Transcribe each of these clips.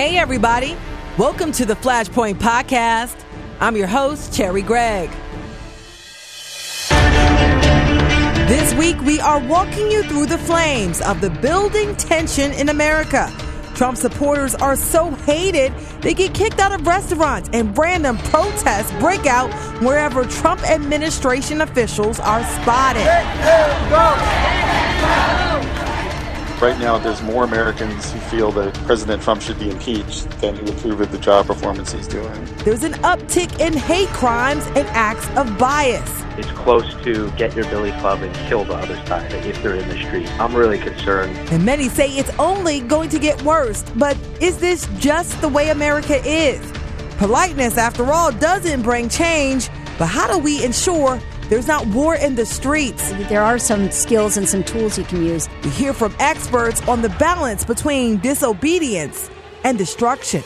Hey, everybody. Welcome to the Flashpoint Podcast. I'm your host, Cherri Gregg. This week, we are walking you through the flames of the building tension in America. Trump supporters are so hated, they get kicked out of restaurants and random protests break out wherever Trump administration officials are spotted. Right now, there's more Americans who feel that President Trump should be impeached than who approve of the job performance he's doing. There's an uptick in hate crimes and acts of bias. It's close to get your billy club and kill the other side if they're in the street. I'm really concerned. And many say it's only going to get worse. But is this just the way America is? Politeness, after all, doesn't bring change. But how do we ensure there's not war in the streets. There are some skills and some tools you can use. We hear from experts on the balance between disobedience and destruction.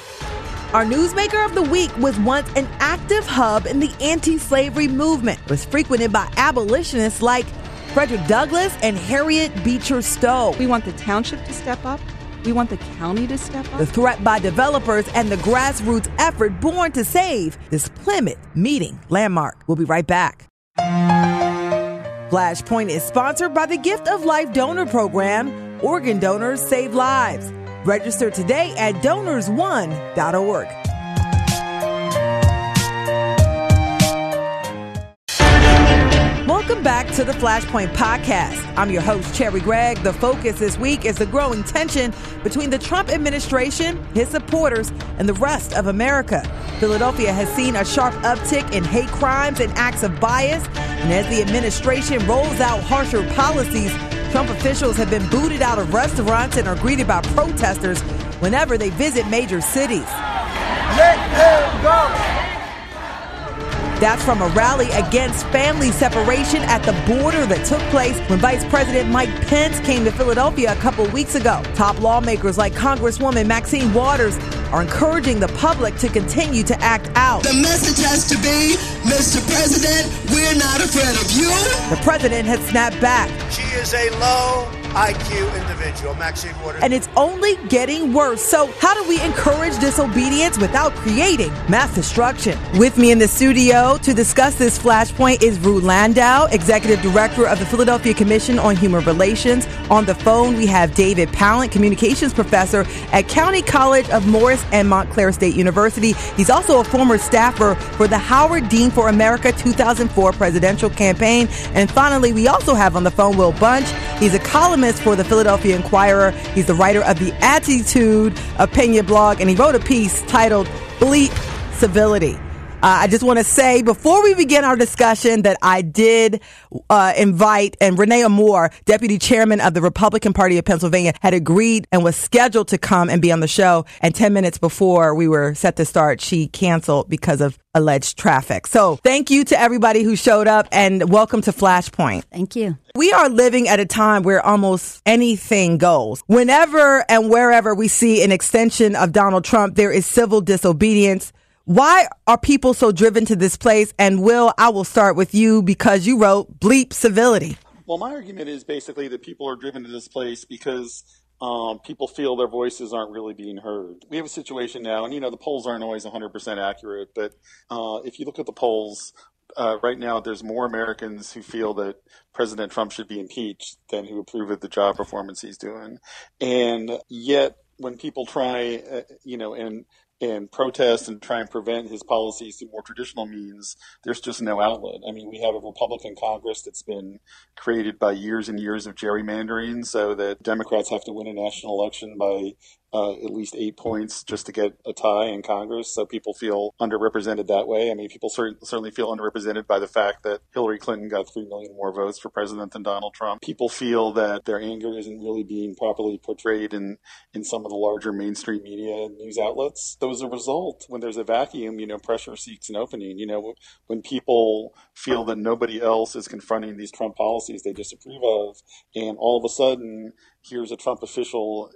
Our newsmaker of the week was once an active hub in the anti-slavery movement. It was frequented by abolitionists like Frederick Douglass and Harriet Beecher Stowe. We want the township to step up. We want the county to step up. The threat by developers and the grassroots effort born to save this Plymouth meeting landmark. We'll be right back. Flashpoint is sponsored by the Gift of Life Donor Program. Organ donors save lives. Register today at donorsone.org. Welcome back to the Flashpoint Podcast. I'm your host, Cherri Gregg. The focus this week is the growing tension between the Trump administration, his supporters, and the rest of America. Philadelphia has seen a sharp uptick in hate crimes and acts of bias. And as the administration rolls out harsher policies, Trump officials have been booted out of restaurants and are greeted by protesters whenever they visit major cities. Let them go! That's from a rally against family separation at the border that took place when Vice President Mike Pence came to Philadelphia a couple weeks ago. Top lawmakers like Congresswoman Maxine Waters are encouraging the public to continue to act out. The message has to be, Mr. President, we're not afraid of you. The president has snapped back. She is a low IQ individual, Maxine Waters. And it's only getting worse. So, how do we encourage disobedience without creating mass destruction? With me in the studio to discuss this flashpoint is Rue Landau, Executive Director of the Philadelphia Commission on Human Relations. On the phone, we have David Pallant, Communications Professor at County College of Morris and Montclair State University. He's also a former staffer for the Howard Dean for America 2004 presidential campaign. And finally, we also have on the phone Will Bunch. He's a columnist for the Philadelphia Inquirer. He's the writer of the Attytood Opinion blog, and he wrote a piece titled Bleep Civility. Uh, I just want to say before we begin our discussion that I did uh, invite, and Renee Moore, deputy chairman of the Republican Party of Pennsylvania, had agreed and was scheduled to come and be on the show. And 10 minutes before we were set to start, she canceled because of alleged traffic. So thank you to everybody who showed up and welcome to Flashpoint. Thank you. We are living at a time where almost anything goes. Whenever and wherever we see an extension of Donald Trump, there is civil disobedience. Why are people so driven to this place? And Will, I will start with you because you wrote Bleep Civility. Well, my argument is basically that people are driven to this place because um, people feel their voices aren't really being heard. We have a situation now, and you know, the polls aren't always 100% accurate, but uh, if you look at the polls, uh, right now there's more Americans who feel that President Trump should be impeached than who approve of the job performance he's doing. And yet, when people try, uh, you know, and and protest and try and prevent his policies through more traditional means, there's just no outlet. I mean, we have a Republican Congress that's been created by years and years of gerrymandering so that Democrats have to win a national election by uh, at least eight points just to get a tie in Congress. So people feel underrepresented that way. I mean, people cer- certainly feel underrepresented by the fact that Hillary Clinton got 3 million more votes for president than Donald Trump. People feel that their anger isn't really being properly portrayed in, in some of the larger mainstream media news outlets. So as a result, when there's a vacuum, you know, pressure seeks an opening. You know, when people feel that nobody else is confronting these Trump policies they disapprove of, and all of a sudden, here's a Trump official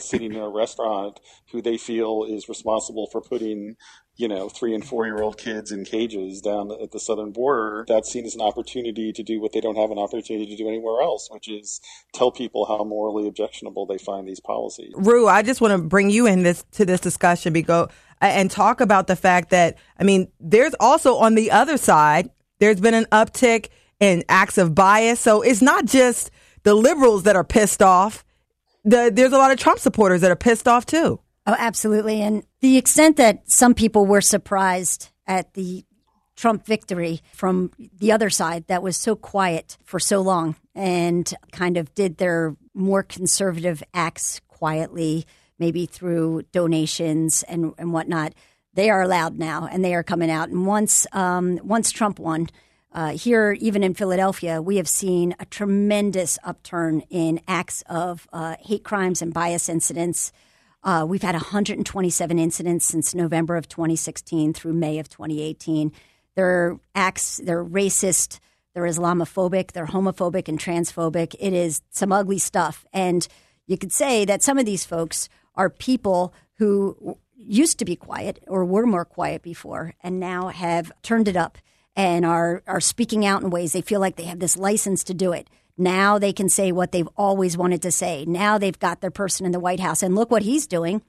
sitting in a restaurant who they feel is responsible for putting you know, three and four year old kids in cages down at the southern border, that's seen as an opportunity to do what they don't have an opportunity to do anywhere else, which is tell people how morally objectionable they find these policies. Rue, I just want to bring you in this to this discussion because and talk about the fact that I mean, there's also on the other side, there's been an uptick in acts of bias. So it's not just the liberals that are pissed off. The, there's a lot of Trump supporters that are pissed off too. Oh, absolutely. And the extent that some people were surprised at the Trump victory from the other side that was so quiet for so long and kind of did their more conservative acts quietly, maybe through donations and, and whatnot. They are allowed now and they are coming out. And once, um, once Trump won, uh, here, even in Philadelphia, we have seen a tremendous upturn in acts of uh, hate crimes and bias incidents. Uh, we've had 127 incidents since November of 2016 through May of 2018. They're acts, they're racist, they're Islamophobic, they're homophobic and transphobic. It is some ugly stuff. And you could say that some of these folks are people who used to be quiet or were more quiet before and now have turned it up and are are speaking out in ways they feel like they have this license to do it. Now they can say what they've always wanted to say. Now they've got their person in the White House, and look what he's doing.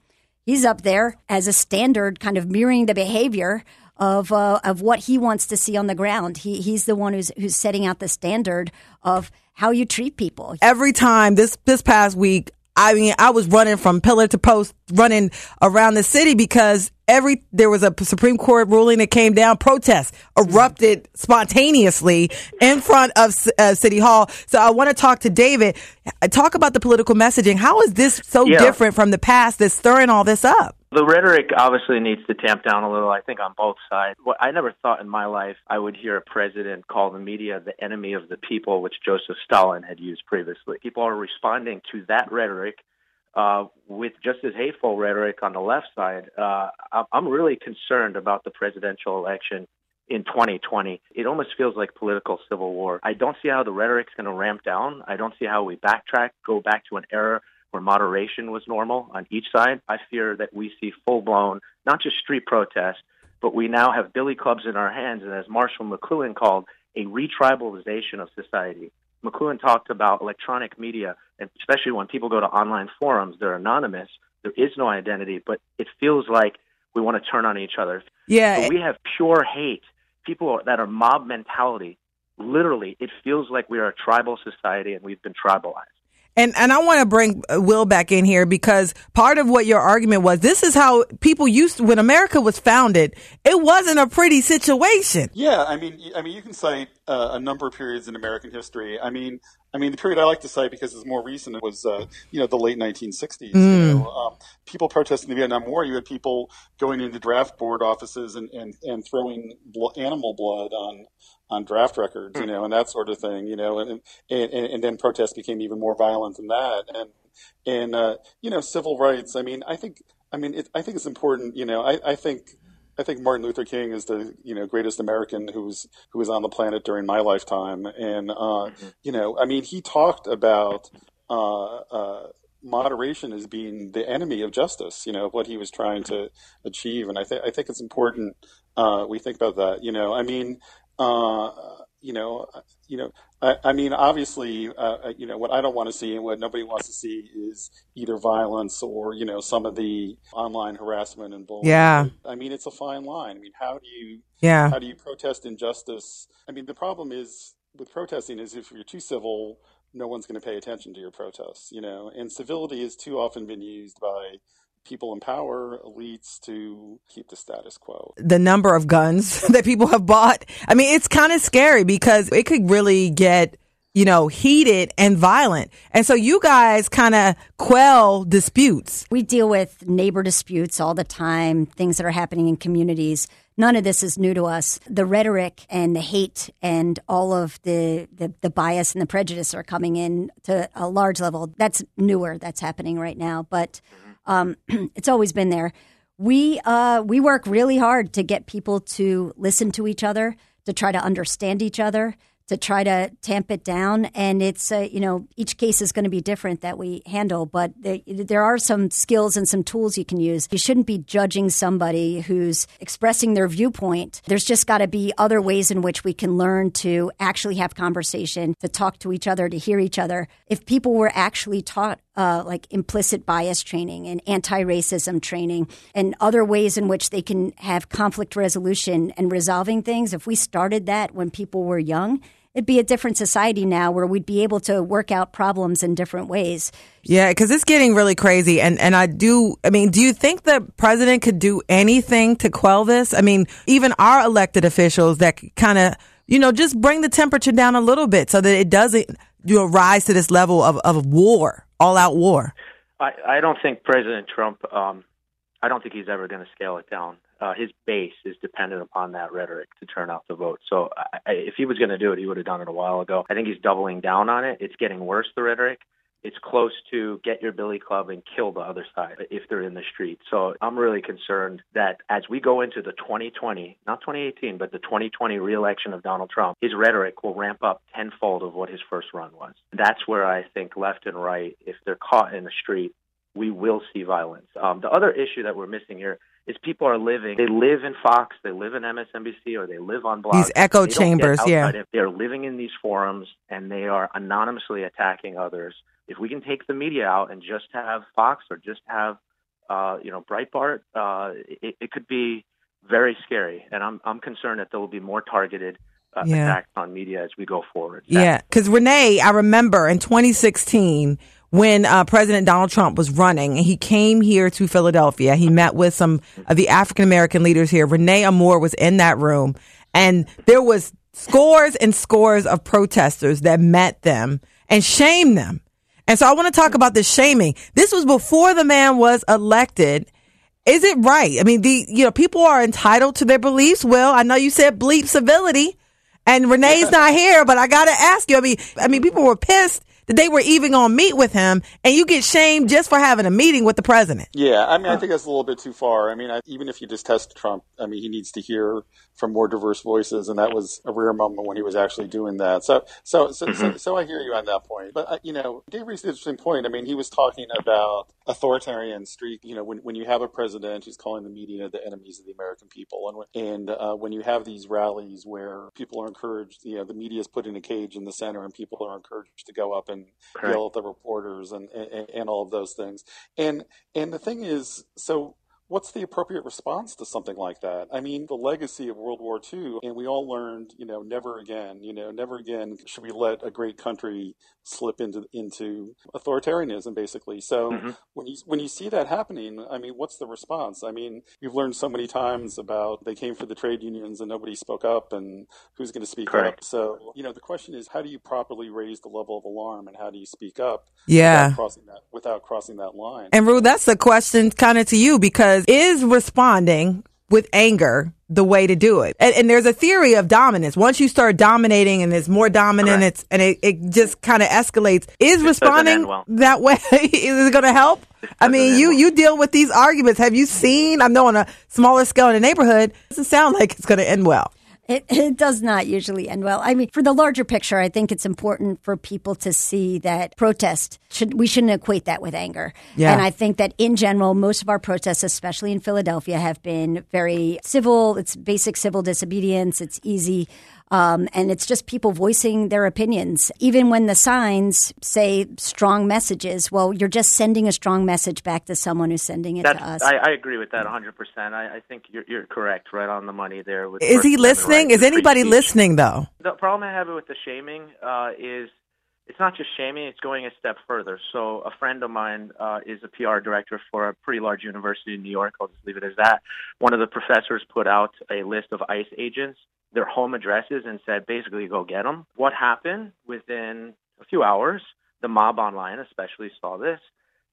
He's up there as a standard, kind of mirroring the behavior of uh, of what he wants to see on the ground. He he's the one who's who's setting out the standard of how you treat people. Every time this this past week, I mean, I was running from pillar to post, running around the city because every there was a Supreme Court ruling that came down. Protests erupted spontaneously in front of uh, City Hall. So I want to talk to David. Talk about the political messaging. How is this so yeah. different from the past that's stirring all this up? The rhetoric obviously needs to tamp down a little, I think, on both sides. What I never thought in my life I would hear a president call the media the enemy of the people, which Joseph Stalin had used previously. People are responding to that rhetoric uh, with just as hateful rhetoric on the left side. Uh, I'm really concerned about the presidential election in 2020. It almost feels like political civil war. I don't see how the rhetoric's going to ramp down. I don't see how we backtrack, go back to an era where moderation was normal on each side. I fear that we see full blown, not just street protests, but we now have billy clubs in our hands, and as Marshall McLuhan called, a retribalization of society. McLuhan talked about electronic media, and especially when people go to online forums, they're anonymous. There is no identity, but it feels like we want to turn on each other. Yeah. But we have pure hate. People that are mob mentality. Literally, it feels like we are a tribal society and we've been tribalized. And and I want to bring uh, Will back in here because part of what your argument was this is how people used to, when America was founded, it wasn't a pretty situation. Yeah, I mean, I mean, you can cite uh, a number of periods in American history. I mean, I mean, the period I like to cite because it's more recent was, uh, you know, the late 1960s. Mm. You know, um, people protesting the Vietnam War. You had people going into draft board offices and, and, and throwing bl- animal blood on on draft records, you hmm. know, and that sort of thing, you know, and and, and then protests became even more violent than that, and and uh, you know, civil rights. I mean, I think, I mean, it, I think it's important. You know, I, I think. I think Martin Luther King is the you know greatest American who was who was on the planet during my lifetime, and uh, mm-hmm. you know, I mean, he talked about uh, uh, moderation as being the enemy of justice. You know, what he was trying to achieve, and I think I think it's important uh, we think about that. You know, I mean, uh, you know, you know, I, I mean, obviously, uh, uh, you know, what I don't want to see and what nobody wants to see is either violence or you know some of the online harassment and bullying. Yeah. I mean, it's a fine line. I mean, how do you yeah how do you protest injustice? I mean, the problem is with protesting is if you're too civil, no one's going to pay attention to your protests. You know, and civility has too often been used by people in power, elites to keep the status quo. The number of guns that people have bought, I mean, it's kind of scary because it could really get, you know, heated and violent. And so you guys kind of quell disputes. We deal with neighbor disputes all the time, things that are happening in communities. None of this is new to us. The rhetoric and the hate and all of the, the, the bias and the prejudice are coming in to a large level. That's newer. That's happening right now. But mm-hmm. Um, it's always been there. We uh, we work really hard to get people to listen to each other, to try to understand each other, to try to tamp it down. And it's, uh, you know, each case is going to be different that we handle, but there, there are some skills and some tools you can use. You shouldn't be judging somebody who's expressing their viewpoint. There's just got to be other ways in which we can learn to actually have conversation, to talk to each other, to hear each other. If people were actually taught uh, like implicit bias training and anti racism training and other ways in which they can have conflict resolution and resolving things, if we started that when people were young, it'd be a different society now where we'd be able to work out problems in different ways. Yeah, because it's getting really crazy. And, and I do, I mean, do you think the president could do anything to quell this? I mean, even our elected officials that kind of, you know, just bring the temperature down a little bit so that it doesn't you know, rise to this level of, of war, all out war. I, I don't think President Trump, um, I don't think he's ever going to scale it down uh, his base is dependent upon that rhetoric to turn out the vote. So I, I, if he was going to do it, he would have done it a while ago. I think he's doubling down on it. It's getting worse, the rhetoric. It's close to get your billy club and kill the other side if they're in the street. So I'm really concerned that as we go into the 2020, not 2018, but the 2020 reelection of Donald Trump, his rhetoric will ramp up tenfold of what his first run was. That's where I think left and right, if they're caught in the street, we will see violence. Um, the other issue that we're missing here is people are living. They live in Fox, they live in MSNBC, or they live on blogs. These echo chambers, yeah. They're living in these forums and they are anonymously attacking others. If we can take the media out and just have Fox or just have, uh, you know, Breitbart, uh, it, it could be very scary. And I'm I'm concerned that there will be more targeted uh, yeah. attacks on media as we go forward. Yeah, because Renee, I remember in 2016 when uh, President Donald Trump was running. He came here to Philadelphia. He met with some of the African American leaders here. Renee Amoore was in that room, and there was scores and scores of protesters that met them and shamed them. And so I want to talk about the shaming. This was before the man was elected. Is it right? I mean, the you know people are entitled to their beliefs. Well, I know you said bleep civility, and Renee's not here, but I got to ask you. I mean, I mean, people were pissed that they were even going to meet with him, and you get shamed just for having a meeting with the president. Yeah, I mean, I think that's a little bit too far. I mean, I, even if you just test Trump, I mean, he needs to hear from more diverse voices, and that was a rare moment when he was actually doing that. So, so, so, mm-hmm. so, so, I hear you on that point. But uh, you know, Dave raised an interesting point. I mean, he was talking about authoritarian streak. You know, when when you have a president who's calling the media the enemies of the American people, and and uh, when you have these rallies where people are encouraged, you know, the media is put in a cage in the center, and people are encouraged to go up and yell at the reporters and, and, and all of those things. And and the thing is, so what's the appropriate response to something like that? I mean, the legacy of World War II, and we all learned, you know, never again, you know, never again should we let a great country slip into into authoritarianism, basically. So mm-hmm. when you when you see that happening, I mean, what's the response? I mean, you've learned so many times about they came for the trade unions and nobody spoke up, and who's going to speak Correct. up? So you know, the question is, how do you properly raise the level of alarm, and how do you speak up? Yeah, without crossing that without crossing that line. And Rue, that's the question kind of to you because is responding with anger the way to do it. And, and, there's a theory of dominance. Once you start dominating and it's more dominant, Correct. it's and it, it just kind of escalates. Is it responding well. that way is it going to help? I mean, you well. you deal with these arguments. Have you seen? I know on a smaller scale in the neighborhood, it doesn't sound like it's going to end well. It, it does not usually end well. I mean, for the larger picture, I think it's important for people to see that protest should we shouldn't equate that with anger. Yeah. And I think that in general, most of our protests, especially in Philadelphia, have been very civil. It's basic civil disobedience. It's easy. Um, and it's just people voicing their opinions. Even when the signs say strong messages, well, you're just sending a strong message back to someone who's sending it That's, to us. I, I, agree with that 100%. I, I think you're, you're, correct, right on the money there. Is he listening? Is anybody listening, though? The problem I have with the shaming uh, is it's not just shaming, it's going a step further. So a friend of mine uh, is a PR director for a pretty large university in New York. I'll just leave it as that. One of the professors put out a list of ICE agents their home addresses and said, basically, go get them. What happened within a few hours? The mob online, especially, saw this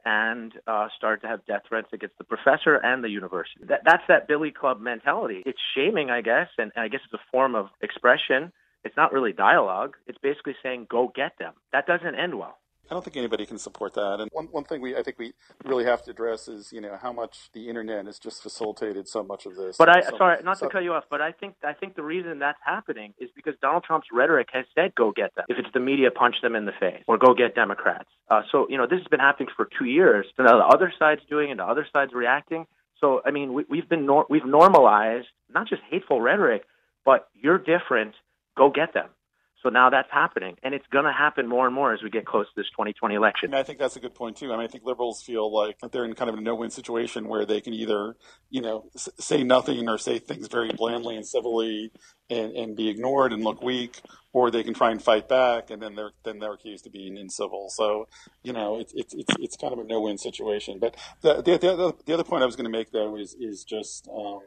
and uh, started to have death threats against the professor and the university. That, that's that Billy Club mentality. It's shaming, I guess, and, and I guess it's a form of expression. It's not really dialogue. It's basically saying, go get them. That doesn't end well. I don't think anybody can support that. And one, one thing we I think we really have to address is you know how much the internet has just facilitated so much of this. But I So- sorry, not so- to cut you off, but I think I think the reason that's happening is because Donald Trump's rhetoric has said go get them. If it's the media, punch them in the face or go get Democrats. Uh, so you know this has been happening for two years. So now the other side's doing it, and the other side's reacting. So I mean we, we've been nor- we've normalized not just hateful rhetoric, but you're different. Go get them. So now that's happening, and it's going to happen more and more as we get close to this 2020 election. And I think that's a good point too. I mean, I think liberals feel like they're in kind of a no-win situation where they can either, you know, say nothing or say things very blandly and civilly and, and be ignored and look weak, or they can try and fight back, and then they're then they're accused of being incivil. So, you know, it's it's it's, it's kind of a no-win situation. But the the, the, other, the other point I was going to make though is is just, um,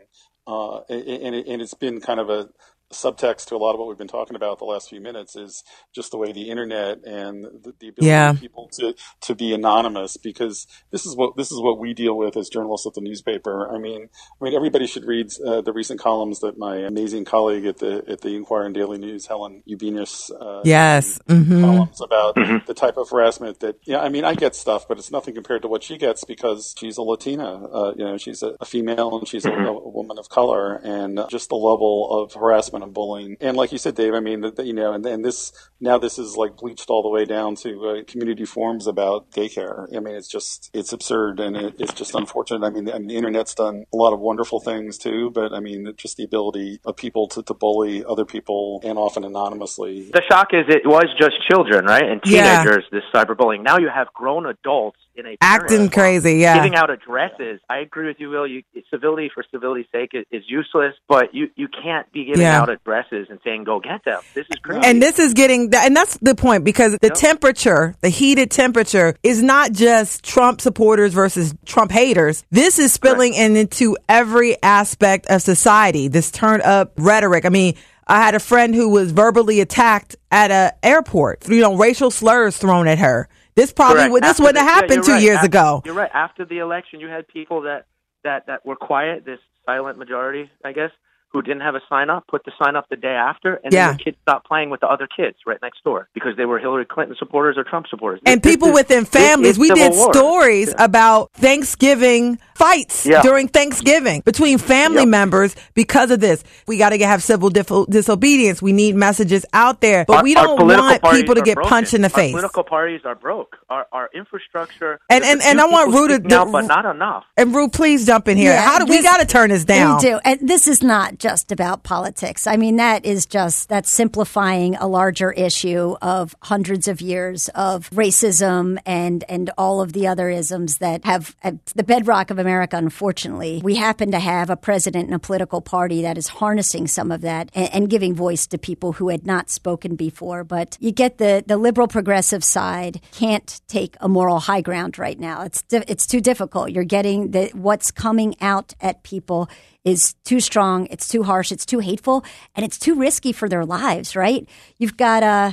uh, and, it, and it's been kind of a subtext to a lot of what we've been talking about the last few minutes is just the way the internet and the, the ability Yeah. of people to, to be anonymous because this is what this is what we deal with as journalists at the newspaper. I mean, I mean everybody should read uh, the recent columns that my amazing colleague at the at the Inquirer and Daily News, Helen Ubiñas, uh, Yes. hmm columns about the type of harassment that yeah I mean I get stuff but it's nothing compared to what she gets because she's a Latina uh, you know she's a, a female and she's a, a woman of color and just the level of harassment and bullying and like you said Dave I mean that that, you know and, and this now this is like bleached all the way down to uh, community forums about daycare I mean it's just it's absurd and it, it's just unfortunate I mean, the, I mean the internet's done a lot of wonderful things too but I mean just the ability of people to, to bully other people and often anonymously The shock is it was just children, right? And Yeah. teenagers, this cyberbullying. Now you have grown adults in a Acting crazy. Yeah. giving out addresses. I agree with you, Will. You, civility for civility's sake is, is useless, but you, you can't be giving Yeah. out addresses and saying, go get them. This is crazy. And this is getting, that, and that's the point because the Yep. temperature, the heated temperature is not just Trump supporters versus Trump haters. This is spilling in into every aspect of society, this turn up rhetoric. I mean, I had a friend who was verbally attacked at a airport, you know, racial slurs thrown at her. This probably would, this wouldn't have happened you're two right. years After- ago. You're right. After the election, you had people that, that, that were quiet, this silent majority, I guess, who didn't have a sign up, put the sign up the day after, and Yeah. then the kids stopped playing with the other kids right next door because they were Hillary Clinton supporters or Trump supporters. and This- this people is- within families. is We did war. stories Yeah. about Thanksgiving fights Yeah. during Thanksgiving between family Yep. members because of this. We got to have civil dif- disobedience. We need messages out there, but Our- we don't want people to get broken. punched in the Our face. political parties are broke. Our our infrastructure And- there's and- and I want people Rue to- speaking out, but not enough. And Rue, please jump in here. Yeah, How do we got to turn this down? We do. And this is not just about politics. I mean, that is just, that's simplifying a larger issue of hundreds of years of racism and, and all of the other isms that have, the bedrock of America, unfortunately. We happen to have a president and a political party that is harnessing some of that and, and giving voice to people who had not spoken before. But you get the, the liberal progressive side can't take a moral high ground right now. It's, it's too difficult. You're getting the, what's coming out at people is too strong, it's too harsh, it's too hateful, and it's too risky for their lives, right? You've got uh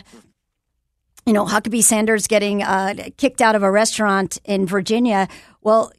you know, Huckabee Sanders getting uh, kicked out of a restaurant in Virginia. Well,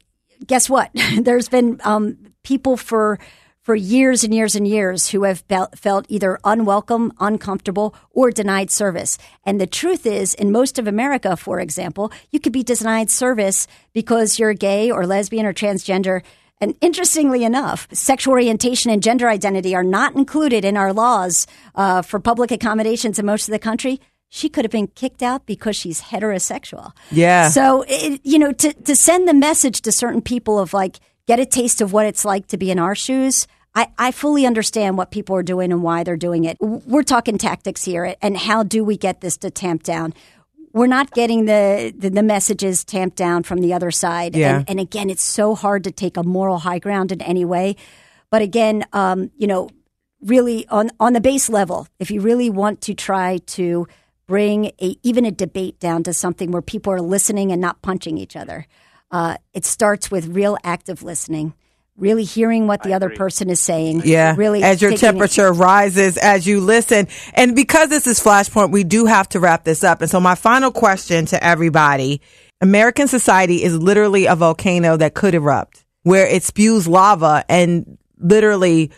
guess what? There's been um, people for for years and years and years who have felt either unwelcome, uncomfortable, or denied service. And the truth is, in most of America, for example, you could be denied service because you're gay or lesbian or transgender. And interestingly enough, sexual orientation and gender identity are not included in our laws uh, for public accommodations in most of the country. She could have been kicked out because she's heterosexual. Yeah. So, it, you know, to, to send the message to certain people of like, get a taste of what it's like to be in our shoes. I, I fully understand what people are doing and why they're doing it. We're talking tactics here and how do we get this to tamp down? We're not getting the, the, the messages tamped down from the other side. Yeah. And, and again, it's so hard to take a moral high ground in any way. But again, um, you know, really on, on the base level, if you really want to try to bring a, even a debate down to something where people are listening and not punching each other, uh, it starts with real active listening, really hearing what the other agree. person is saying. Yeah. Really as your taking it- temperature rises as you listen. And because this is Flashpoint, we do have to wrap this up. And so my final question to everybody, American society is literally a volcano that could erupt where it spews lava and literally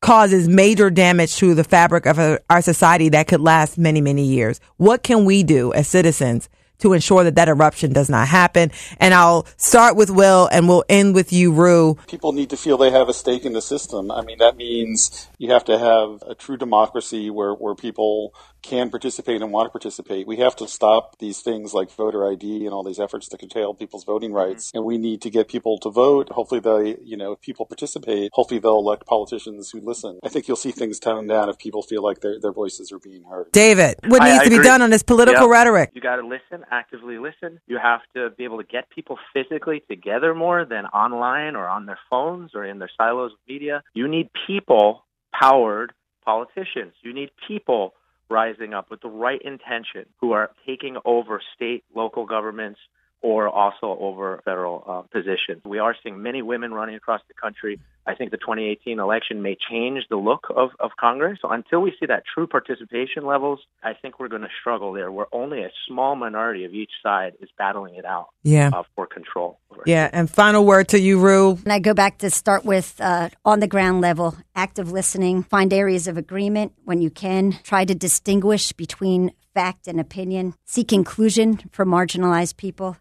causes major damage to the fabric of our our society that could last many, many years. What can we do as citizens to ensure that that eruption does not happen. And I'll start with Will and we'll end with you, Rue. People need to feel they have a stake in the system. I mean, that means you have to have a true democracy where, where people can participate and want to participate. We have to stop these things like voter ID and all these efforts to curtail people's voting mm-hmm. rights. And we need to get people to vote. Hopefully they, you know, if people participate, hopefully they'll elect politicians who listen. I think you'll see things tone down if people feel like their, their voices are being heard. David, what I- needs I to be done on this political Yeah. rhetoric? You got to listen, actively listen. You have to be able to get people physically together more than online or on their phones or in their silos of media. You need people powered politicians. You need people rising up with the right intention who are taking over state, local governments, or also over federal uh, positions. We are seeing many women running across the country. I think the 2018 election may change the look of, of Congress. So until we see that true participation levels, I think we're going to struggle there. Where only a small minority of each side is battling it out Yeah. uh, for control. Yeah. And final word to you, Rue. And I go back to start with uh, on the ground level, active listening, find areas of agreement when you can, try to distinguish between fact and opinion, seek inclusion for marginalized people,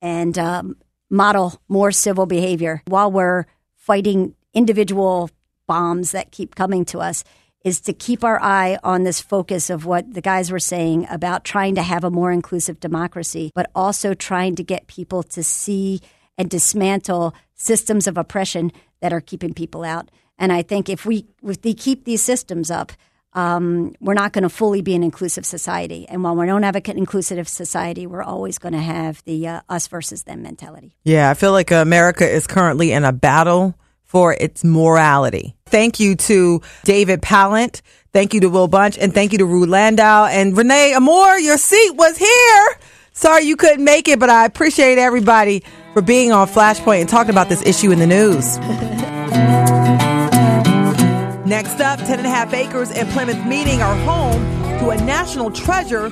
and um, model more civil behavior while we're fighting individual bombs that keep coming to us. Is to keep our eye on this focus of what the guys were saying about trying to have a more inclusive democracy, but also trying to get people to see and dismantle systems of oppression that are keeping people out. And I think if we if we keep these systems up, um, we're not going to fully be an inclusive society. And while we don't have an inclusive society, we're always going to have the uh, us versus them mentality. Yeah, I feel like America is currently in a battle for its morality. Thank you to David Pallant. Thank you to Will Bunch. And thank you to Rue Landau. And Renee Amoore, your seat was here. Sorry you couldn't make it, but I appreciate everybody for being on Flashpoint and talking about this issue in the news. Next up, 10 and a half acres in Plymouth Meeting are home to a national treasure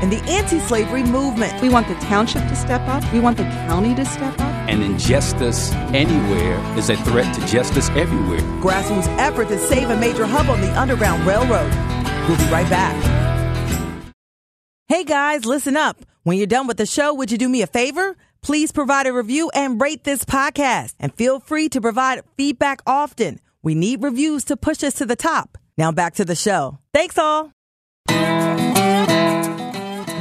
in the anti-slavery movement. We want the township to step up. We want the county to step up. And injustice anywhere is a threat to justice everywhere. grassroots effort to save a major hub on the Underground Railroad. We'll be right back. Hey guys, listen up. When you're done with the show, would you do me a favor? Please provide a review and rate this podcast. And feel free to provide feedback often. We need reviews to push us to the top. Now back to the show. Thanks all.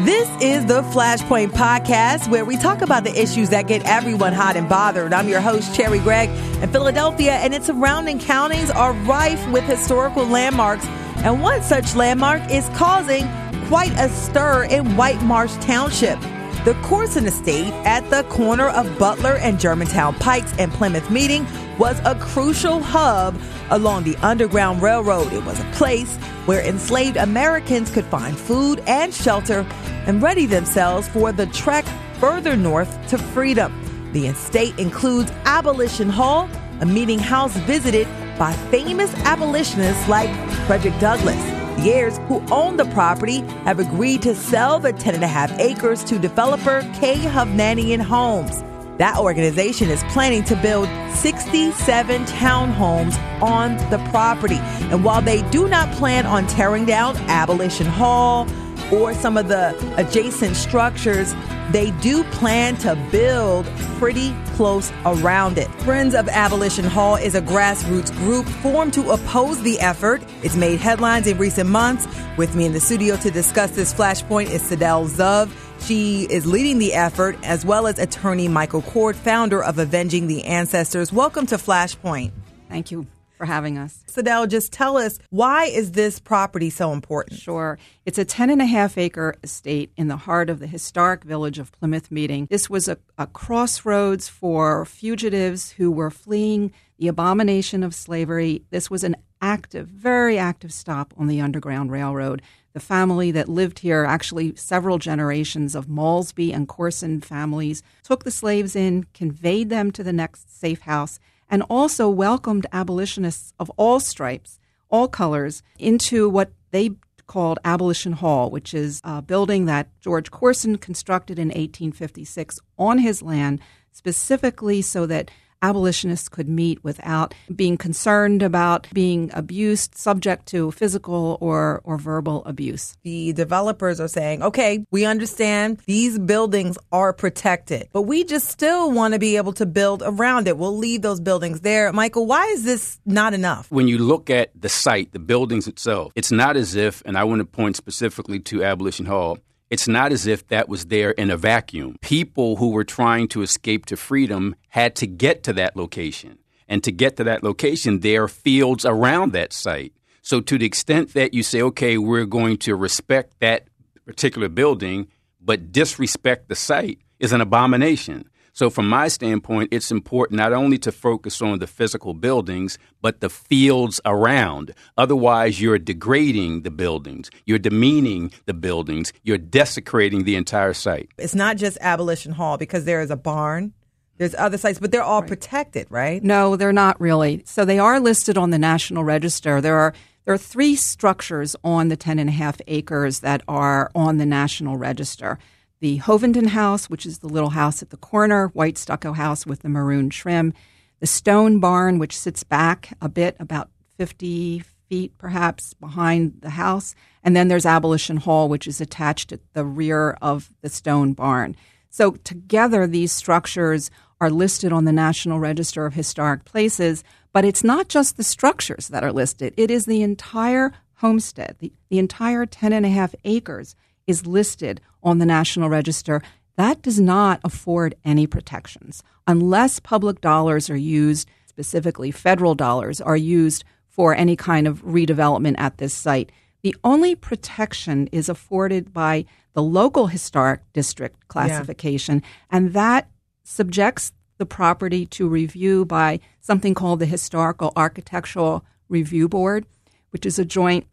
This is the Flashpoint Podcast, where we talk about the issues that get everyone hot and bothered. I'm your host, Cherri Gregg, and Philadelphia and its surrounding counties are rife with historical landmarks, and one such landmark is causing quite a stir in Whitemarsh Township. The Corson Estate at the corner of Butler and Germantown Pikes and Plymouth Meeting was a crucial hub along the Underground Railroad. It was a place where enslaved Americans could find food and shelter and ready themselves for the trek further north to freedom. The estate includes Abolition Hall, a meeting house visited by famous abolitionists like Frederick Douglass. The heirs who own the property have agreed to sell the 10 and a half acres to developer K. Hovnanian Homes. That organization is planning to build 67 townhomes on the property. And while they do not plan on tearing down Abolition Hall or some of the adjacent structures, they do plan to build pretty close around it. Friends of Abolition Hall is a grassroots group formed to oppose the effort. It's made headlines in recent months. With me in the studio to discuss this flashpoint is Sadell Zov. She is leading the effort, as well as attorney Michael Coard, founder of Avenging the Ancestors. Welcome to Flashpoint. Thank you for having us. Sadell, just tell us why is this property so important? Sure. It's a 10 and a half acre estate in the heart of the historic village of Plymouth Meeting. This was a, a crossroads for fugitives who were fleeing the abomination of slavery. This was an active, very active stop on the Underground Railroad. The family that lived here, actually several generations of Maulsby and Corson families, took the slaves in, conveyed them to the next safe house, and also welcomed abolitionists of all stripes, all colors, into what they called Abolition Hall, which is a building that George Corson constructed in 1856 on his land, specifically so that abolitionists could meet without being concerned about being abused, subject to physical or, or verbal abuse. The developers are saying, okay, we understand these buildings are protected, but we just still want to be able to build around it. We'll leave those buildings there. Michael, why is this not enough? When you look at the site, the buildings itself, it's not as if, and I want to point specifically to Abolition Hall, it's not as if that was there in a vacuum. People who were trying to escape to freedom had to get to that location. And to get to that location, there are fields around that site. So, to the extent that you say, okay, we're going to respect that particular building, but disrespect the site, is an abomination. So, from my standpoint, it's important not only to focus on the physical buildings, but the fields around. Otherwise, you're degrading the buildings, you're demeaning the buildings, you're desecrating the entire site. It's not just Abolition Hall because there is a barn. There's other sites, but they're all right. protected, right? No, they're not really. So they are listed on the National Register. There are there are three structures on the 10 and a half acres that are on the National Register the Hovenden House, which is the little house at the corner, white stucco house with the maroon trim, the stone barn, which sits back a bit, about 50 feet perhaps behind the house, and then there's Abolition Hall, which is attached at the rear of the stone barn. So together, these structures are listed on the National Register of Historic Places, but it's not just the structures that are listed, it is the entire homestead, the, the entire 10 and a half acres is listed on the National Register, that does not afford any protections unless public dollars are used, specifically federal dollars, are used for any kind of redevelopment at this site. The only protection is afforded by the local historic district classification, yeah. and that subjects the property to review by something called the Historical Architectural Review Board, which is a joint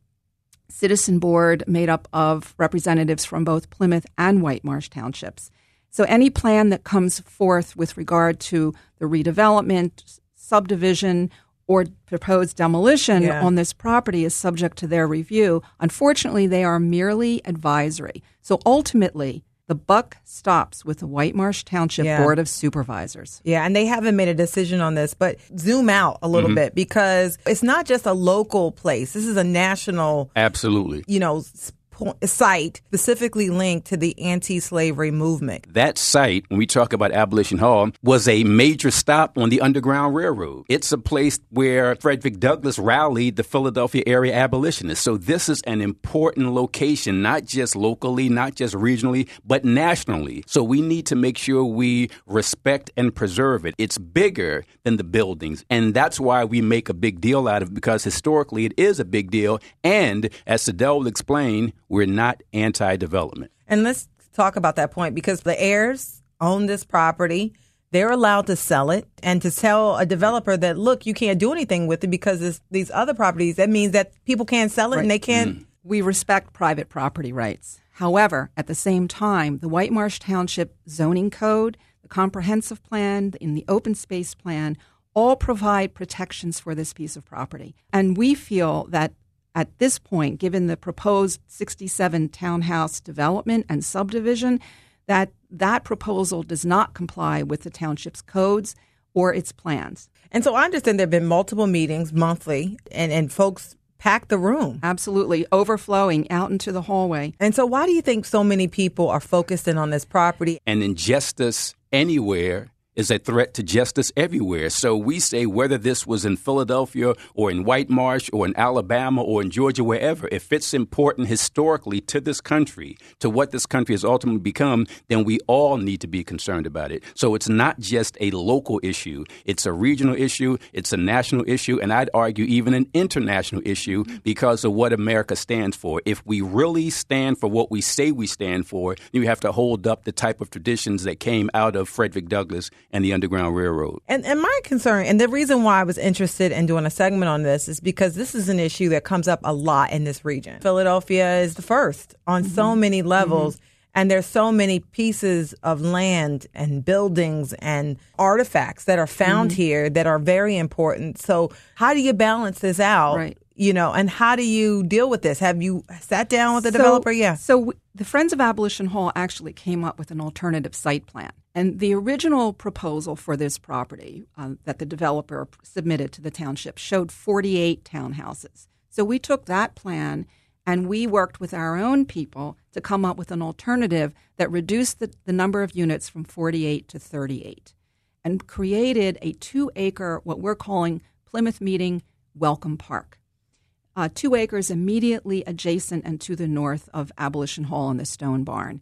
citizen board made up of representatives from both Plymouth and Whitemarsh townships. So any plan that comes forth with regard to the redevelopment, subdivision, or proposed demolition yeah. on this property is subject to their review. Unfortunately, they are merely advisory. So ultimately, the buck stops with the Whitemarsh Township yeah. Board of Supervisors. Yeah, and they haven't made a decision on this, but zoom out a little mm-hmm. bit because it's not just a local place. This is a national Absolutely. You know, site specifically linked to the anti-slavery movement. That site, when we talk about Abolition Hall, was a major stop on the Underground Railroad. It's a place where Frederick Douglass rallied the Philadelphia area abolitionists. So this is an important location, not just locally, not just regionally, but nationally. So we need to make sure we respect and preserve it. It's bigger than the buildings, and that's why we make a big deal out of it because historically it is a big deal. And as Sadell will explain, we're not anti development. And let's talk about that point because the heirs own this property. They're allowed to sell it and to tell a developer that, look, you can't do anything with it because these other properties, that means that people can't sell it right. and they can't. Mm. We respect private property rights. However, at the same time, the White Marsh Township zoning code, the comprehensive plan, in the open space plan, all provide protections for this piece of property. And we feel that at this point, given the proposed 67 townhouse development and subdivision, that that proposal does not comply with the township's codes or its plans. And so I understand there have been multiple meetings monthly, and, and folks pack the room. Absolutely, overflowing out into the hallway. And so, why do you think so many people are focused in on this property? And injustice anywhere is a threat to justice everywhere. So we say whether this was in Philadelphia or in Whitemarsh or in Alabama or in Georgia, wherever, if it's important historically to this country, to what this country has ultimately become, then we all need to be concerned about it. So it's not just a local issue, it's a regional issue, it's a national issue, and I'd argue even an international issue because of what America stands for. If we really stand for what we say we stand for, you have to hold up the type of traditions that came out of Frederick Douglass and the Underground Railroad. And, and my concern, and the reason why I was interested in doing a segment on this is because this is an issue that comes up a lot in this region. Philadelphia is the first on mm-hmm. so many levels. Mm-hmm. And there's so many pieces of land and buildings and artifacts that are found mm-hmm. here that are very important. So, how do you balance this out? Right. you know, and how do you deal with this? Have you sat down with the So- developer? Yeah. So w- the Friends of Abolition Hall actually came up with an alternative site plan. And the original proposal for this property uh, that the developer submitted to the township showed 48 townhouses. So we took that plan and we worked with our own people to come up with an alternative that reduced the, the number of units from 48 to 38 and created a two acre, what we're calling Plymouth Meeting Welcome Park uh, two acres immediately adjacent and to the north of Abolition Hall and the Stone Barn.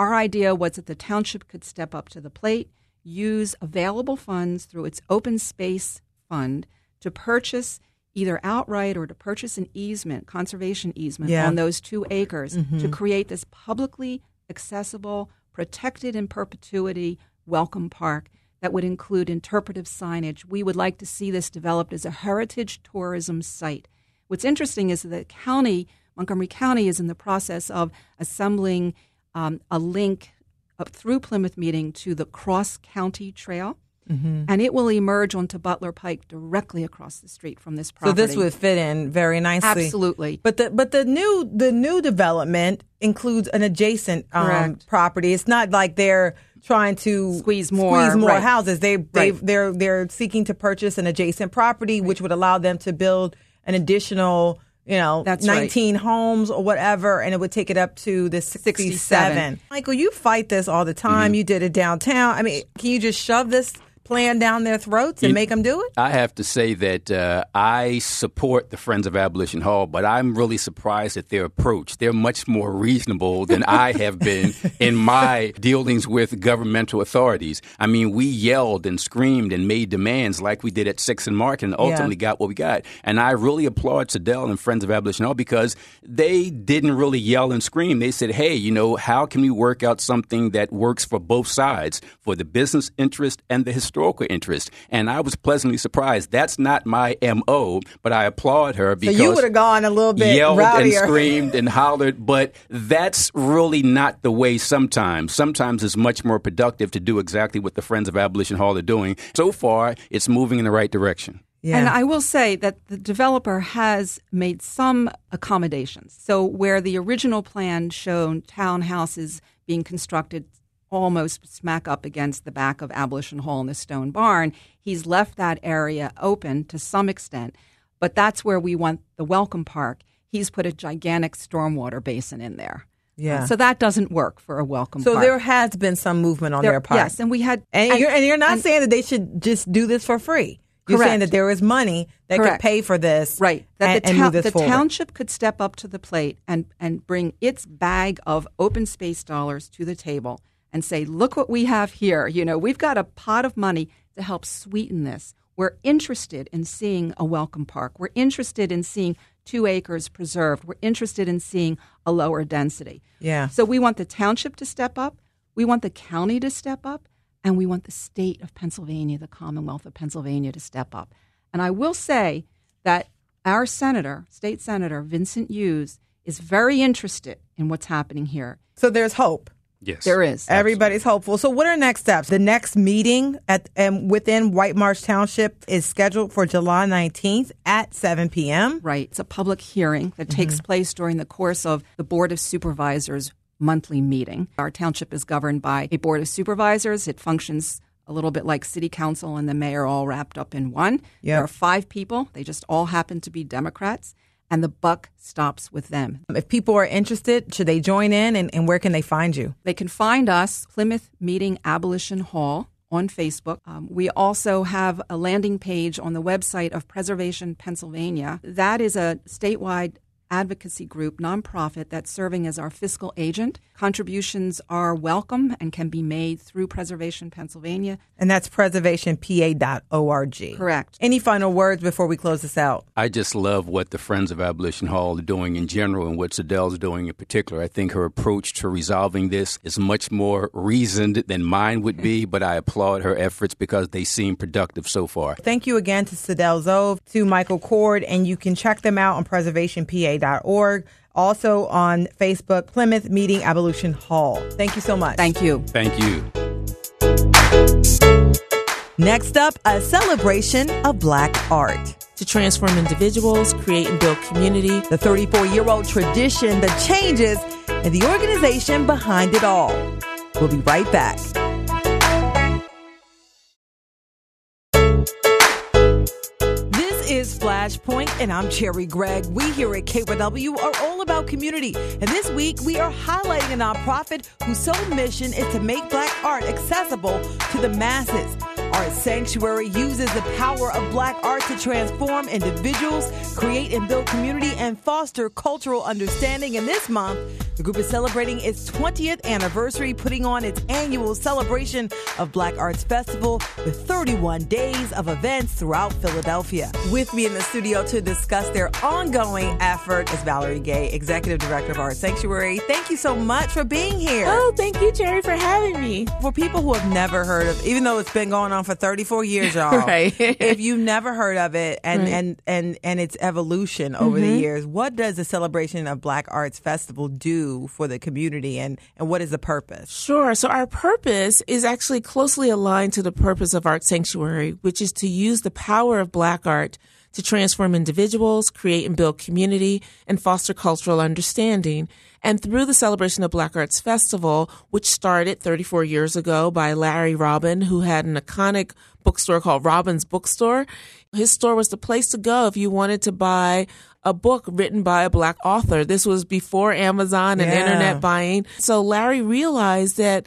Our idea was that the township could step up to the plate, use available funds through its open space fund to purchase either outright or to purchase an easement, conservation easement Yeah. on those two acres to mm-hmm. create this publicly accessible, protected in perpetuity welcome park that would include interpretive signage. We would like to see this developed as a heritage tourism site. What's interesting is that the county, Montgomery County, is in the process of assembling um, a link up through Plymouth Meeting to the Cross County Trail. And it will emerge onto Butler Pike directly across the street from this property. So this would fit in very nicely. absolutely. But the but the new the new development includes an adjacent um, property. It's not like they're trying to Squeeze more, squeeze more right. houses. They they Right. they're they're seeking to purchase an adjacent property, which would allow them to build an additional. You know, That's right. 19 homes or whatever, and it would take it up to the 67. 67. Michael, you fight this all the time. Mm-hmm. You did it downtown. I mean, can you just shove this plan down their throats and You- make them do it? I have to say that uh, I support the Friends of Abolition Hall, but I'm really surprised at their approach. They're much more reasonable than I have been in my dealings with governmental authorities. I mean, we yelled and screamed and made demands like we did at Six and Mark and ultimately got what we got. And I really applaud Sedell and Friends of Abolition Hall because they didn't really yell and scream. They said, hey, you know, how can we work out something that works for both sides, for the business interest and the historical interest? And I was pleasantly surprised. That's not my MO, but I applaud her So because you would have gone a little bit yelled rowdier. and screamed and hollered, but that's really not the way sometimes. Sometimes it's much more productive to do exactly what the Friends of Abolition Hall are doing. So far, it's moving in the right direction. Yeah. And I will say that the developer has made some accommodations. So, where the original plan showed townhouses being constructed almost smack up against the back of Abolition Hall and the Stone Barn, he's left that area open to some extent. But that's where we want the welcome park. He's put a gigantic stormwater basin in there. Uh, yeah. So that doesn't work for a welcome park. So park. there has been some movement on There- their part. Yes, and we had And, you're, and you're not and- saying that they should just do this for free. You're Correct. saying that there is money that Correct. could pay for this. Right. That and, the, and this the forward. township could step up to the plate and, and bring its bag of open space dollars to the table and say, look what we have here. You know, we've got a pot of money to help sweeten this. We're interested in seeing a welcome park. We're interested in seeing two acres preserved. We're interested in seeing a lower density. Yeah. So we want the township to step up. We want the county to step up. And we want the state of Pennsylvania, the Commonwealth of Pennsylvania, to step up. And I will say that our senator, state senator Vincent Hughes, is very interested in what's happening here. So there's hope. Yes. There is. Everybody's hopeful. So what are next steps? The next meeting at and within Whitemarsh Township is scheduled for July 19th at 7 p.m. Right. It's a public hearing that mm-hmm. takes place during the course of the Board of Supervisors monthly meeting. Our township is governed by a Board of Supervisors. It functions a little bit like city council and the mayor all wrapped up in one. Yep. There are five people. They just all happen to be Democrats. And the buck stops with them. If people are interested, should they join in and, and where can they find you? They can find us, Plymouth Meeting Abolition Hall, on Facebook. Um, we also have a landing page on the website of Preservation Pennsylvania. That is a statewide advocacy group, nonprofit, that's serving as our fiscal agent. Contributions are welcome and can be made through Preservation Pennsylvania. And that's preservationpa.org. Correct. Any final words before we close this out? I just love what the Friends of Abolition Hall are doing in general and what Sedell's doing in particular. I think her approach to resolving this is much more reasoned than mine would be, but I applaud her efforts because they seem productive so far. Thank you again to Sidel Zove, to Michael Coard, and you can check them out on preservationpa.org. Also on Facebook, Plymouth Meeting Abolition Hall. Thank you so much. Thank you. Thank you. Next up, a celebration of Black art. to transform individuals, create and build community. The 34 year old tradition, the changes, and the organization behind it all. We'll be right back. Flashpoint, and I'm Cherri Gregg. We here at KYW are all about community. And this week, we are highlighting a nonprofit whose sole mission is to make black art accessible to the masses. Art Sanctuary uses the power of black art to transform individuals, create and build community, and foster cultural understanding. And this month, the group is celebrating its 20th anniversary, putting on its annual celebration of Black Arts Festival with 31 days of events throughout Philadelphia. With me in the studio to discuss their ongoing effort is Valerie Gay, Executive Director of Art Sanctuary. Thank you so much for being here. Oh, thank you, Cherri, for having me. For people who have never heard of, even though it's been going on for 34 years, y'all. right. if you've never heard of it and Right. and and and its evolution over the mm-hmm. years, what does the celebration of Black Arts Festival do for the community, and and what is the purpose? Sure. So our purpose is actually closely aligned to the purpose of Art Sanctuary, which is to use the power of black art to transform individuals, create and build community, and foster cultural understanding. And through the celebration of Black Arts Festival, which started 34 years ago by Larry Robin, who had an iconic bookstore called Robin's Bookstore, his store was the place to go if you wanted to buy a book written by a black author. This was before Amazon and Yeah. internet buying. So Larry realized that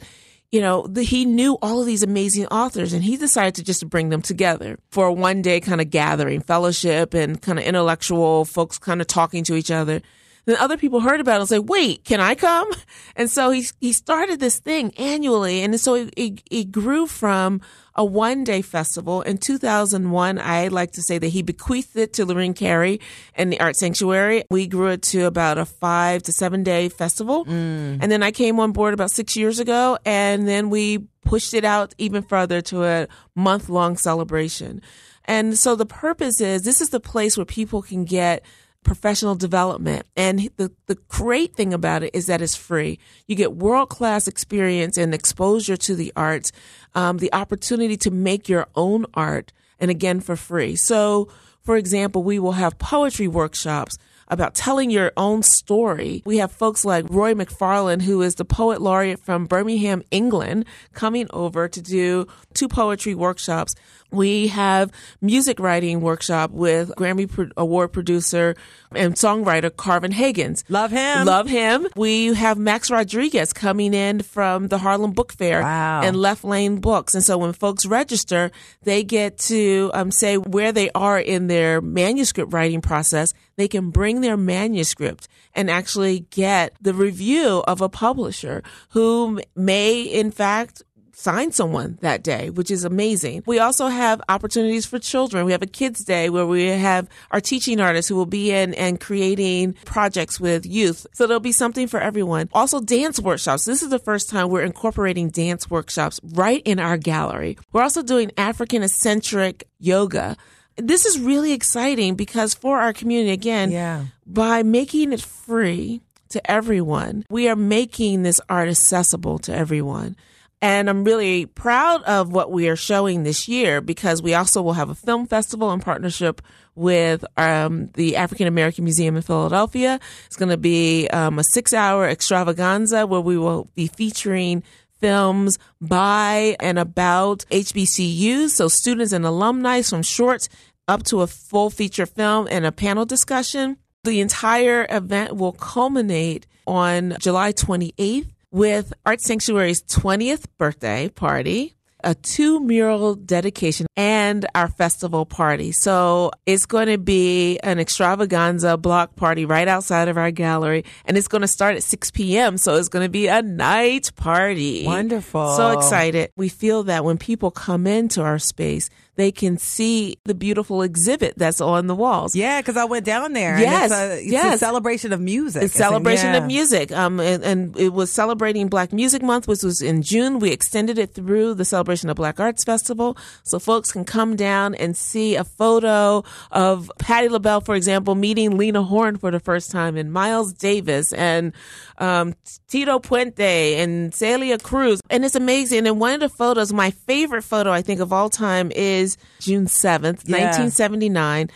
you know, the, he knew all of these amazing authors and he decided to just bring them together for a one day kind of gathering, fellowship and kind of intellectual folks kind of talking to each other. Then other people heard about it and say, wait, can I come? And so he, he started this thing annually. And so it, it, it grew from a one day festival. In 2001, I like to say that he bequeathed it to Lorene Cary and the Art Sanctuary. We grew it to about a five to seven day festival. Mm. And then I came on board about six years ago and then we pushed it out even further to a month long celebration. And so the purpose is this is the place where people can get professional development. And the, the great thing about it is that it's free. You get world class experience and exposure to the arts, um, the opportunity to make your own art, and again for free. So, for example, we will have poetry workshops about telling your own story. We have folks like Roy McFarlane, who is the poet laureate from Birmingham, England, coming over to do two poetry workshops. We have music writing workshop with Grammy Pro- Award producer and songwriter Carvin Haggins. Love him. Love him. We have Max Rodriguez coming in from the Harlem Book Fair Wow. and Left Lane Books. And so when folks register, they get to um, say where they are in their manuscript writing process. They can bring their manuscript and actually get the review of a publisher who may, in fact, sign someone that day, which is amazing. We also have opportunities for children. We have a kids day where we have our teaching artists who will be in and creating projects with youth. So there'll be something for everyone. Also dance workshops. This is the first time we're incorporating dance workshops right in our gallery. We're also doing African eccentric yoga. This is really exciting because for our community, again, Yeah. by making it free to everyone, we are making this art accessible to everyone. And I'm really proud of what we are showing this year because we also will have a film festival in partnership with um, the African American Museum in Philadelphia. It's going to be um, a six hour extravaganza where we will be featuring films by and about HBCUs, so students and alumni from shorts up to a full feature film and a panel discussion. The entire event will culminate on July 28th with Art Sanctuary's 20th birthday party, a two mural dedication, and our festival party. So it's going to be an extravaganza block party right outside of our gallery, and it's going to start at 6 p.m. So it's going to be a night party. Wonderful. So excited. We feel that when people come into our space, they can see the beautiful exhibit that's on the walls. Yeah, because I went down there. Yes, and it's a, it's yes. a celebration of music. It's celebration Yeah. of music. Um, and, and it was celebrating Black Music Month, which was in June. We extended it through the celebration of Black Arts Festival, so folks can come down and see a photo of Patti LaBelle, for example, meeting Lena Horne for the first time, and Miles Davis, and um, Tito Puente, and Celia Cruz, and it's amazing. And one of the photos, my favorite photo, I think of all time, is June seventh, Yeah. nineteen seventy nine.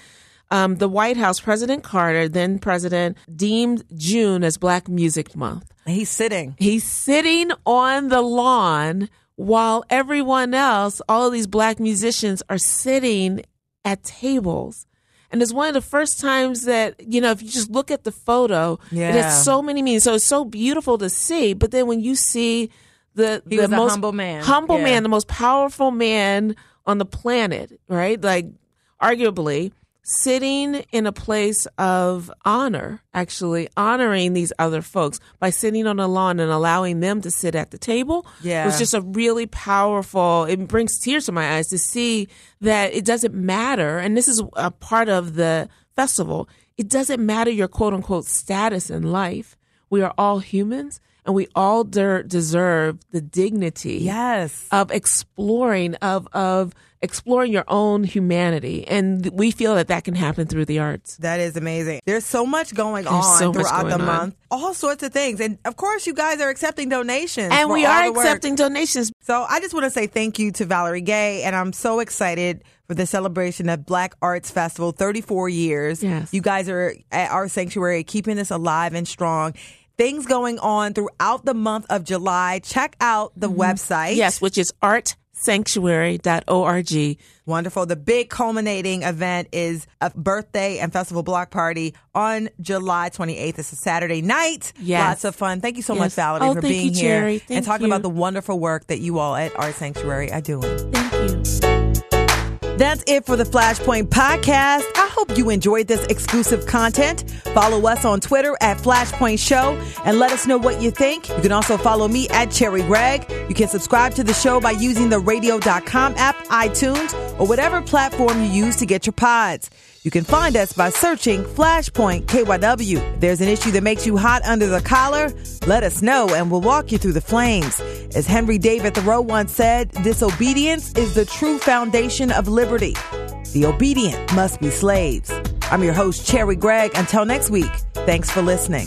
um, the White House, President Carter, then President, deemed June as Black Music Month. He's sitting. He's sitting on the lawn while everyone else, all of these black musicians, are sitting at tables. And it's one of the first times that, you know, if you just look at the photo, Yeah. it has so many meanings. So it's so beautiful to see. But then when you see the, He the most humble man. humble Yeah. man, the most powerful man on the planet, right? Like, arguably, sitting in a place of honor, actually honoring these other folks by sitting on the lawn and allowing them to sit at the table Yeah. was just a really powerful, it brings tears to my eyes to see that it doesn't matter. And this is a part of the festival. It doesn't matter your quote unquote status in life. We are all humans and we all der- deserve the dignity Yes. of exploring of of exploring your own humanity and we feel that that can happen through the arts That is amazing. There's so much going There's on so much throughout the going on. month. All sorts of things. And of course, you guys are accepting donations. and for we all are the work. accepting donations So I just want to say thank you to Valerie Gay, and I'm so excited for the celebration of Black Arts Festival, 34 years. Yes. You guys are at our sanctuary keeping this alive and strong. Things going on throughout the month of July. Check out the website. Mm-hmm. yes which is artsanctuary.org Wonderful. The big culminating event is a birthday and festival block party on July 28th. It's a Saturday night. Yes. Lots of fun. Thank you so much, Valerie, Oh, for thank being you, here and talking you. about the wonderful work that you all at Art Sanctuary are doing. thank you That's it for the Flashpoint podcast. I hope you enjoyed this exclusive content. Follow us on Twitter at Flashpoint Show and let us know what you think. You can also follow me at Cherri Gregg. You can subscribe to the show by using the radio.com app, iTunes, or whatever platform you use to get your pods. You can find us by searching Flashpoint KYW. If there's an issue that makes you hot under the collar, let us know and we'll walk you through the flames. As Henry David Thoreau once said, disobedience is the true foundation of liberty. The obedient must be slaves. I'm your host, Cherri Gregg. Until next week, thanks for listening.